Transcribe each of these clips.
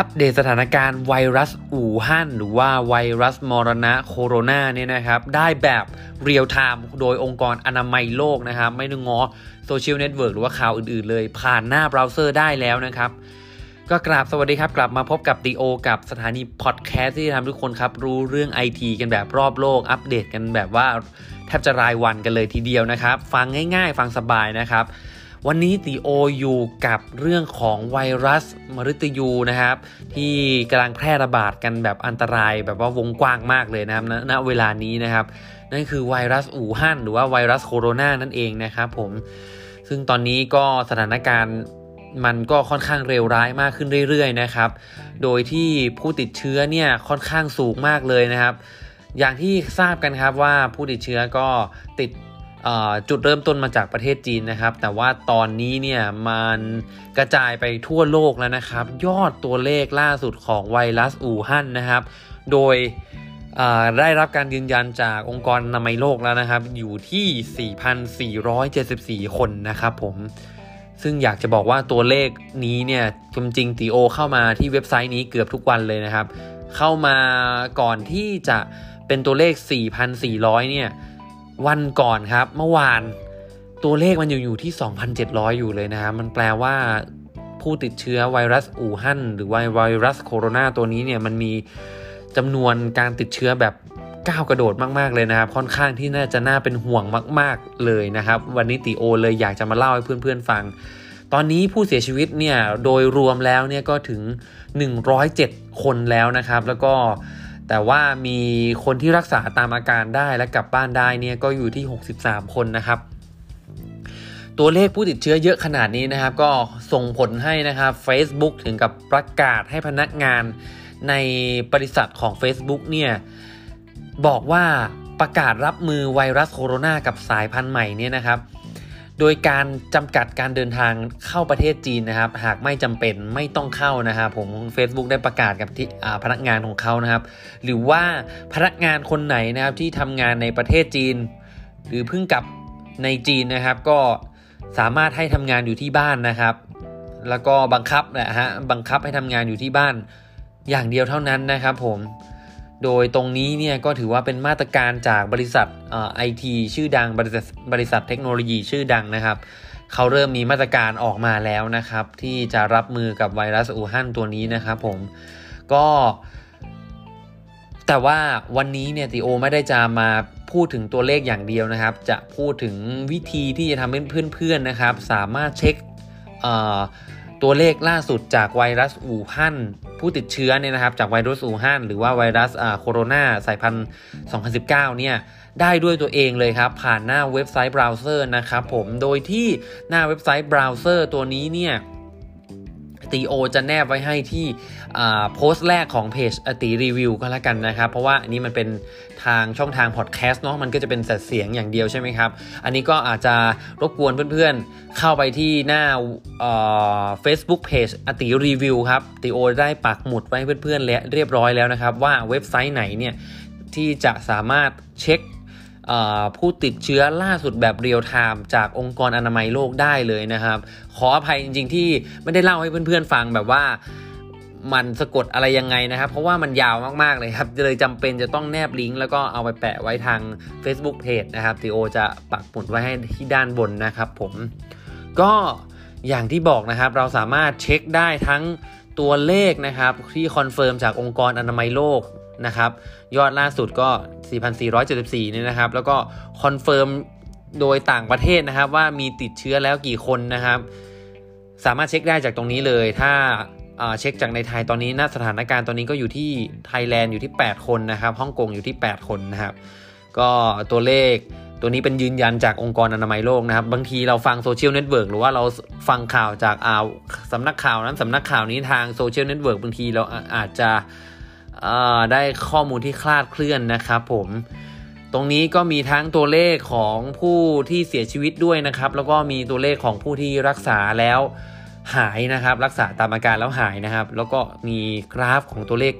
อัปเดตสถานการณ์ไวรัสอู่ฮั่นหรือว่าไวรัสมรณะโคโรนาเนี่ยนะครับได้แบบ real-time โดยองค์กรอนามัยโลกนะครับไม่ต้องง้อ social network หรือว่าข่าวอื่นๆเลย ผ่านหน้าเบราว์เซอร์ได้แล้วนะครับก็กราบสวัสดีครับ กลับมาพบกับตีโอ กับสถานีพอดแคสต์ที่ทำทุกคนครับ รู้เรื่องไอทีกันแบบรอบโลก อัปเดตกันแบบว่าแทบจะรายวันกันเลยทีเดียวนะครับ ฟังง่ายๆ ฟังสบายนะครับ วันนี้ตีโออยู่กับเรื่องของไวรัสมฤตยูนะครับ ที่กำลังแพร่ระบาดกันแบบอันตรายแบบว่าวงกว้างมากเลยนะครับณณเวลานี้นะครับ นั่นคือไวรัสอู่ฮั่นหรือว่าไวรัสโคโรนานั่นเองนะครับผมซึ่งตอนนี้ก็สถานการณ์มันก็ค่อนข้างเร็วร้ายมากขึ้นเรื่อยๆนะครับ โดยที่ผู้ติดเชื้อเนี่ยค่อนข้างสูงมากเลยนะครับ อย่างที่ทราบกันครับว่าผู้ติดเชื้อก็ติด จุดเริ่มต้นมาจากประเทศจีนนะครับ แต่ว่าตอนนี้เนี่ยมันกระจายไปทั่วโลกแล้วนะครับ ยอดตัวเลขล่าสุดของไวรัสอู่ฮั่นนะครับ โดยได้รับการยืนยันจากองค์กรนามัยโลกแล้วนะครับ อยู่ที่ 4,474 คนนะครับผมซึ่งอยากจะบอกว่าตัวเลขนี้เนี่ยจริงๆตีโอเข้ามาที่เว็บไซต์นี้เกือบทุกวันเลยนะครับ เข้ามาก่อนที่จะเป็นตัวเลข 4,400 เนี่ย วันก่อนครับ เมื่อวานตัวเลขมันอยู่อยู่ที่ 2,700 อยู่เลยนะครับมันแปลว่าผู้ติดเชื้อไวรัสอู่ฮั่นหรือว่าไวรัสโคโรนาตัวนี้เนี่ยมันมีจำนวนการติดเชื้อแบบก้าวกระโดดมากๆเลยนะครับ ค่อนข้างที่น่าจะน่าเป็นห่วงมาก ๆเลยนะครับ วันนี้ติโอเลยอยากจะมาเล่าให้เพื่อนๆฟัง ตอนนี้ผู้เสียชีวิตเนี่ยโดยรวมแล้วเนี่ยก็ถึง 107 คนแล้วนะครับ แล้วก็ แต่ว่ามีคนที่รักษาตามอาการได้และกลับบ้านได้เนี่ยก็อยู่ที่ 63 คนนะครับ ตัวเลขผู้ติดเชื้อเยอะขนาดนี้นะครับ ก็ส่งผลให้นะครับ Facebook ถึงกับประกาศให้พนักงานในบริษัทของ Facebook เนี่ยบอกว่าประกาศรับมือไวรัสโคโรนากับสายพันธุ์ใหม่เนี่ยนะครับ โดยการจำกัดการเดินทางเข้าประเทศจีนนะครับ หากไม่จำเป็นไม่ต้องเข้านะครับผม Facebook ได้ประกาศกับที่พนักงานของเขานะครับ หรือว่าพนักงานคนไหนนะครับที่ทำงานในประเทศจีน หรือเพิ่งกลับในจีนนะครับ ก็สามารถให้ทำงานอยู่ที่บ้านนะครับ แล้วก็บังคับนะฮะบังคับให้ทำงานอยู่ที่บ้านอย่างเดียวเท่านั้นนะครับผม โดยตรงนี้เนี่ยก็ถือว่าเป็นมาตรการจากบริษัทไอทีชื่อดังบริษัทบริษัทเทคโนโลยีชื่อดังนะครับเขาเริ่มมีมาตรการออกมาแล้วนะครับ ที่จะรับมือกับไวรัสอู่ฮั่นตัวนี้นะครับผมก็ แต่ว่าวันนี้เนี่ยติโอไม่ได้จะมาพูดถึงตัวเลขอย่างเดียวนะครับ จะพูดถึงวิธีที่จะทำให้เพื่อนๆนะครับ สามารถเช็ค ตัวเลขล่าสุดจากไวรัสอู่ฮั่นผู้ติดเชื้อเนี่ยนะครับจากไวรัสอู่ฮั่นหรือว่าไวรัสโคโรนาสายพันธุ์ 2019 เนี่ยได้ด้วยตัวเองเลยครับ ผ่านหน้าเว็บไซต์เบราว์เซอร์นะครับผมโดยที่หน้าเว็บไซต์เบราว์เซอร์ตัวนี้เนี่ย ตีโอจะแนบไว้ให้ที่โพสต์แรกของเพจอติรีวิวก็แล้วกันนะครับ เพราะว่าอันนี้มันเป็นทางช่องทางพอดแคสต์เนาะมันก็จะเป็นแต่เสียงอย่างเดียวใช่ไหมครับ อันนี้ก็อาจจะรบกวนเพื่อนๆ เข้าไปที่หน้าเฟซบุ๊กเพจอติรีวิวครับตีโอได้ปักหมุดไว้เพื่อนๆแล้วเรียบร้อยแล้วนะครับ ว่าเว็บไซต์ไหนเนี่ยที่จะสามารถเช็ค ผู้ติดเชื้อล่าสุดแบบเรียลไทม์จากองค์กรอนามัยโลกได้เลยนะครับ ขออภัยจริง ๆ ที่ไม่ได้เล่าให้เพื่อนๆฟังแบบว่ามันสะกดอะไรยังไงนะครับ เพราะว่ามันยาวมากๆเลยครับเลยจำเป็นจะต้องแนบลิงก์แล้วก็เอาไปแปะไว้ทาง Facebook Page นะครับทีโอจะปักหมุดไว้ให้ที่ด้านบนนะครับผมก็อย่างที่บอกนะครับเราสามารถเช็คได้ทั้งตัวเลขนะครับที่ confirm จากองค์กรอนามัยโลกนะครับยอดล่าสุดก็ 4,474เนี่ยนะครับ แล้วก็ confirm โดยต่างประเทศนะครับว่ามีติดเชื้อแล้วกี่คนนะครับ สามารถเช็คได้จากตรงนี้เลย ถ้าเช็คจากในไทยตอนนี้หน้าสถานการณ์ตอนนี้ก็อยู่ที่ไทยแลนด์อยู่ที่ 8 คนนะครับฮ่องกงอยู่ที่ 8 คนนะครับ ก็ตัวเลขตัวนี้เป็นยืนยันจากองค์กรอนามัยโลกนะครับ บางทีเราฟัง social network หรือว่าเราฟังข่าวจากอ่าสำนักข่าวนั้นสำนักข่าวนี้ทาง social network บางทีเราอาจจะ ได้ข้อมูลที่คลาดเคลื่อนนะครับผมตรงนี้ก็มีทั้งตัวเลขของผู้ที่เสียชีวิตด้วยนะครับ แล้วก็มีตัวเลขของผู้ที่รักษาแล้วหายนะครับ รักษาตามอาการแล้วหายนะครับ แล้วก็มีกราฟของตัวเลข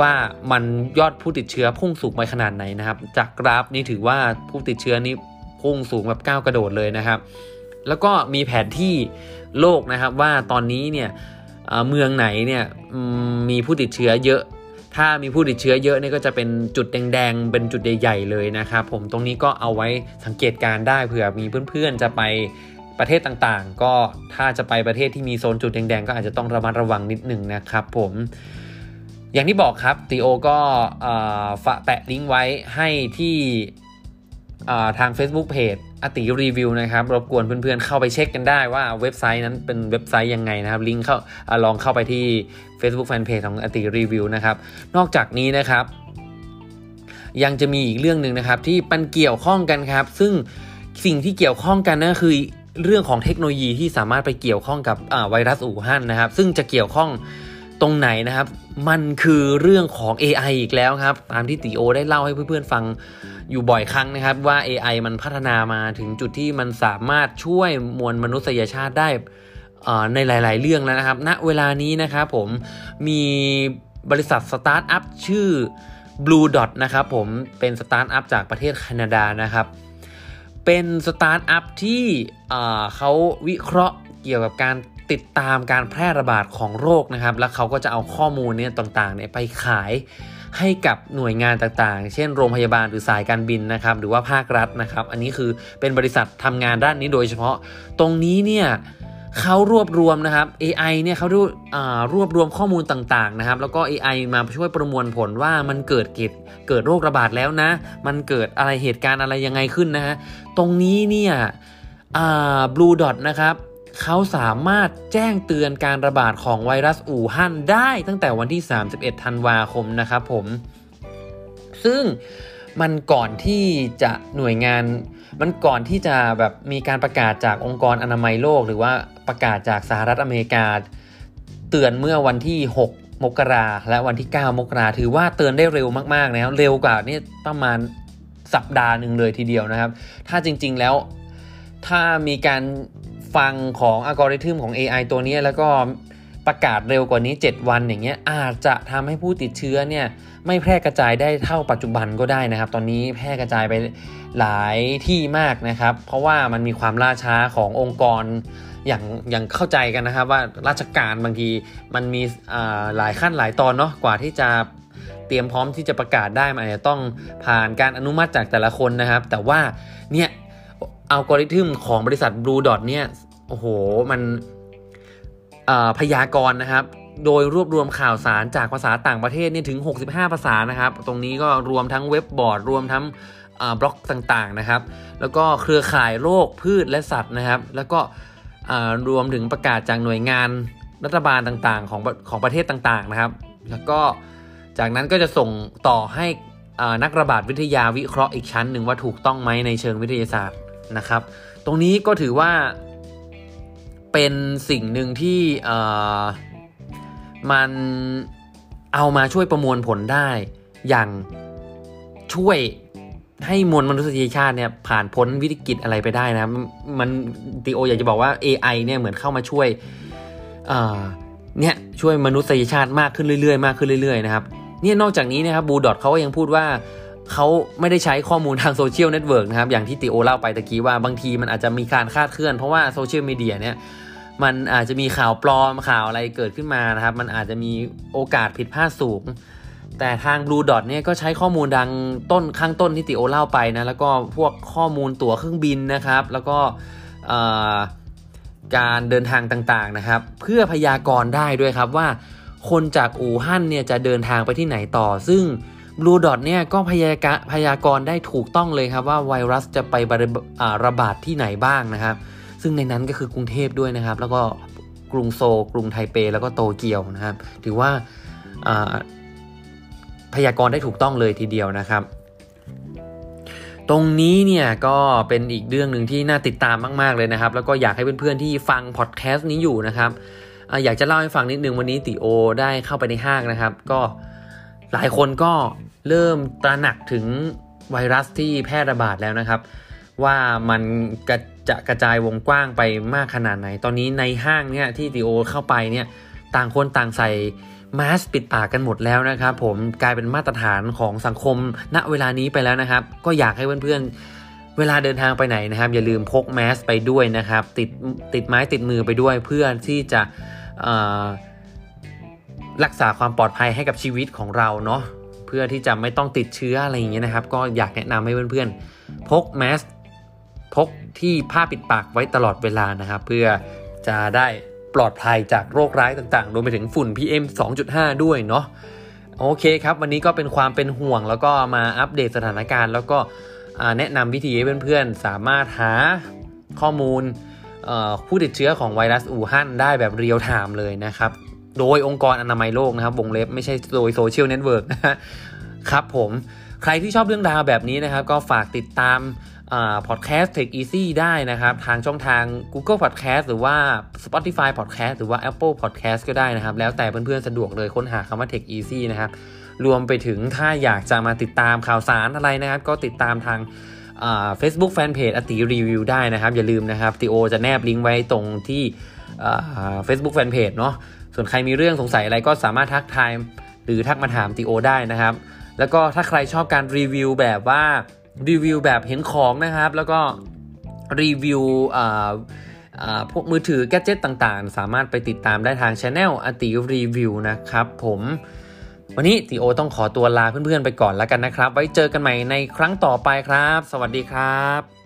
ว่ามันยอดผู้ติดเชื้อพุ่งสูงไปขนาดไหนนะครับ จากกราฟนี้ถือว่าผู้ติดเชื้อนี้พุ่งสูงแบบก้าวกระโดดเลยนะครับ แล้วก็มีแผนที่โลกนะครับว่าตอนนี้เนี่ย เมืองไหนเนี่ยมีผู้ติดเชื้อเยอะ ถ้ามีผู้ติดเชื้อเยอะนี่ก็จะเป็นจุดแดงๆ เป็นจุดใหญ่ๆเลยนะครับผมตรงนี้ก็เอาไว้สังเกตการได้เผื่อมีเพื่อนๆจะไปประเทศต่างๆ ก็ถ้าจะไปประเทศที่มีโซนจุดแดงๆ ก็อาจจะต้องระมัดระวังนิดหนึ่งนะครับผมอย่างที่บอกครับตีโอก็แปะลิงก์ไว้ให้ที่ทาง Facebook Page อติรีวิวนะครับ รบกวนเพื่อนๆเข้าไปเช็คกันได้ว่าเว็บไซต์นั้นเป็นเว็บไซต์ยังไงนะครับ ลิงก์เข้าอลองเข้าไปที่ Facebook Fanpage ของอติรีวิวนะครับ นอกจากนี้นะครับ ยังจะมีอีกเรื่องหนึ่งนะครับที่มันเกี่ยวข้องกันครับ ซึ่งสิ่งที่เกี่ยวข้องกันนั่นคือเรื่องของเทคโนโลยีที่สามารถไปเกี่ยวข้องกับไวรัสอู่ฮั่นนะครับ ซึ่งจะเกี่ยวข้อง ตรงไหนนะครับ มันคือเรื่องของ AI อีกแล้วครับ ตามที่ติโอได้เล่าให้เพื่อนๆฟังอยู่บ่อยครั้งนะครับ ว่า AI มันพัฒนามาถึงจุดที่มันสามารถช่วยมวลมนุษยชาติได้ในหลาย ๆ เรื่องแล้วนะครับณเวลานี้นะครับผมมีบริษัทสตาร์ทอัพชื่อ Blue Dot นะครับผมเป็นสตาร์ทอัพจากประเทศแคนาดานะครับ เป็นสตาร์ทอัพที่เขาวิเคราะห์เกี่ยวกับการ ติดตามการแพร่ระบาดของโรคนะครับ แล้วเขาก็จะเอาข้อมูลเนี่ยต่างๆเนี่ยไปขายให้กับหน่วยงานต่างๆ เช่นโรงพยาบาลหรือสายการบินนะครับ หรือว่าภาครัฐนะครับ อันนี้คือเป็นบริษัททำงานด้านนี้โดยเฉพาะ ตรงนี้เนี่ยเขารวบรวมนะครับ AI เนี่ยเขาดูรวบรวมข้อมูลต่างๆนะครับ แล้วก็ AI มาช่วยประมวลผลว่ามันเกิดเกิดเกิดโรคระบาดแล้วนะ มันเกิดอะไรเหตุการณ์อะไรยังไงขึ้นนะฮะ ตรงนี้เนี่ยบลูดอทนะครับ เขาสามารถแจ้งเตือนการระบาดของไวรัสอู่ฮั่นได้ตั้งแต่วันที่ 31 ธันวาคมนะครับผม ซึ่งมันก่อนที่จะหน่วยงาน มันก่อนที่จะแบบมีการประกาศจากองค์กรอนามัยโลก หรือว่าประกาศจากสหรัฐอเมริกา เตือนเมื่อวันที่ 6 มกราและวันที่ 9 มกราถือว่าเตือนได้เร็วมากๆนะครับเร็วกว่านี่ประมาณสัปดาห์หนึ่งเลยทีเดียวนะครับ ถ้าจริงๆแล้วถ้ามีการ ฟังของอัลกอริทึมของ AI ตัวนี้แล้วก็ประกาศเร็วกว่านี้ 7 วันอย่างเงี้ยอาจจะทำให้ผู้ติดเชื้อเนี่ยไม่แพร่กระจายได้เท่าปัจจุบันก็ได้นะครับ ตอนนี้แพร่กระจายไปหลายที่มากนะครับ เพราะว่ามันมีความล่าช้าขององค์กรอย่างอย่างเข้าใจกันนะครับว่าราชการบางทีมันมีหลายขั้นหลายตอนเนาะกว่าที่จะเตรียมพร้อมที่จะประกาศได้มันอาจจะต้องผ่านการอนุมัติจากแต่ละคนนะครับ แต่ว่าเนี่ย อัลกอริทึมของบริษัท Blue Dot เนี่ยโอ้โห มันพยากรณ์นะครับ โดยรวบรวมข่าวสารจากภาษาต่างประเทศนี่ถึง 65 ภาษานะครับ ตรงนี้ก็รวมทั้งเว็บบอร์ด รวมทั้งบล็อกต่างๆนะครับ แล้วก็เครือข่ายโรคพืชและสัตว์นะครับ แล้วก็รวมถึงประกาศจากหน่วยงานรัฐบาลต่างๆ ของของประเทศต่างๆนะครับ แล้วก็จากนั้นก็จะส่งต่อให้นักระบาดวิทยาวิเคราะห์อีกชั้นหนึ่งว่าถูกต้องไหมในเชิงวิทยาศาสตร์ นะครับ ตรงนี้ก็ถือว่าเป็นสิ่งหนึ่งที่มันเอามาช่วยประมวลผลได้อย่างช่วยให้มวลมนุษยชาติเนี่ยผ่านพ้นวิกฤตอะไรไปได้นะ มันตีโออยากจะบอกว่า AI เนี่ยเหมือนเข้ามาช่วยเนี่ยช่วยมนุษยชาติมากขึ้นเรื่อยๆ มากขึ้นเรื่อยๆนะครับเนี่ยนอกจากนี้นะครับ Blue Dot เขาก็ยังพูดว่า เขาไม่ได้ใช้ข้อมูลทาง social network นะครับ อย่างที่ติโอเล่าไปตะกี้ว่าบางทีมันอาจจะมีการคลาดเคลื่อน เพราะว่า social media เนี่ยมันอาจจะมีข่าวปลอมข่าวอะไรเกิดขึ้นมานะครับ มันอาจจะมีโอกาสผิดพลาดสูง แต่ทาง Blue Dot เนี่ยก็ใช้ข้อมูลดังต้นข้างต้นที่ติโอเล่าไปนะ แล้วก็พวกข้อมูลตั๋วเครื่องบินนะครับ แล้วก็การเดินทางต่างๆนะครับ เพื่อพยากรณ์ได้ด้วยครับว่า คนจากอู่ฮั่นเนี่ยจะเดินทางไปที่ไหนต่อซึ่ง Blue Dot เนี่ยก็พยากะพยากรณ์ได้ถูกต้องเลยครับว่าไวรัสจะไประบาดที่ไหนบ้างนะครับ ซึ่งในนั้นก็คือกรุงเทพด้วยนะครับ แล้วก็กรุงโซกรุงไทเป แล้วก็โตเกียวนะครับ ถือว่าพยากรณ์ได้ถูกต้องเลยทีเดียวนะครับ ตรงนี้เนี่ยก็เป็นอีกเรื่องหนึ่งที่น่าติดตามมาก ๆ เลยนะครับ แล้วก็อยากให้เพื่อนๆที่ฟังพอดแคสต์นี้อยู่นะครับอยากจะเล่าให้ฟังนิดนึงวันนี้ติโอได้เข้าไปในห้างนะครับ ก็หลายคนก็ เริ่มตระหนักถึงไวรัสที่แพร่ระบาดแล้วนะครับ ว่ามันกระจะกระจายวงกว้างไปมากขนาดไหน ตอนนี้ในห้างเนี่ยที่ติโอเข้าไปเนี่ยต่างคนต่างใส่มาสปิดปากกันหมดแล้วนะครับ ผมกลายเป็นมาตรฐานของสังคมณเวลานี้ไปแล้วนะครับ ก็อยากให้เพื่อนๆ เวลาเดินทางไปไหนนะครับ อย่าลืมพกแมสไปด้วยนะครับ ติดติดไม้ติดมือไปด้วยเพื่อที่จะรักษาความปลอดภัยให้กับชีวิตของเราเนาะ เพื่อที่จะไม่ต้องติดเชื้ออะไรอย่างเงี้ยนะครับ ก็อยากแนะนำให้เพื่อนๆ พกแมสก์พกที่ผ้าปิดปากไว้ตลอดเวลานะครับ เพื่อจะได้ปลอดภัยจากโรคร้ายต่างๆ รวมไปถึงฝุ่น PM 2.5 ด้วยเนาะโอเคครับ วันนี้ก็เป็นความเป็นห่วงแล้วก็มาอัปเดตสถานการณ์ แล้วก็แนะนำวิธีให้เพื่อนๆ สามารถหาข้อมูลผู้ติดเชื้อของไวรัสอู่ฮั่นได้แบบ real time เลยนะครับ โดยองค์กรอนามัยโลกนะครับวงเล็บไม่ใช่โดย social network นะครับผมใครที่ชอบเรื่องราวแบบนี้นะครับ ก็ฝากติดตามพอดแคสต์ Tech Easy ได้นะครับ ทางช่องทาง Google Podcast หรือว่า Spotify Podcast หรือว่า Apple Podcast ก็ได้นะครับ แล้วแต่เพื่อนๆสะดวกเลยค้นหาคำว่า Tech Easy นะครับ รวมไปถึงถ้าอยากจะมาติดตามข่าวสารอะไรนะครับ ก็ติดตามทางเฟซบุ๊กแฟนเพจอติรีวิวได้นะครับ อย่าลืมนะครับติโอจะแนบลิงก์ไว้ตรงที่เฟซบุ๊กแฟนเพจเนาะ ส่วนใครมีเรื่องสงสัยอะไรก็สามารถทักทายหรือทักมาถามติโอได้นะครับ แล้วก็ถ้าใครชอบการรีวิวแบบว่ารีวิวแบบเห็นของนะครับ แล้วก็รีวิวพวกมือถือแกจิตต่างๆ สามารถไปติดตามได้ทางช anel อติรีวิวนะครับผมวันนี้ตีโอต้องขอตัวลาเพื่อนๆไปก่อนแล้วกันนะครับ ไว้เจอกันใหม่ในครั้งต่อไปครับ สวัสดีครับ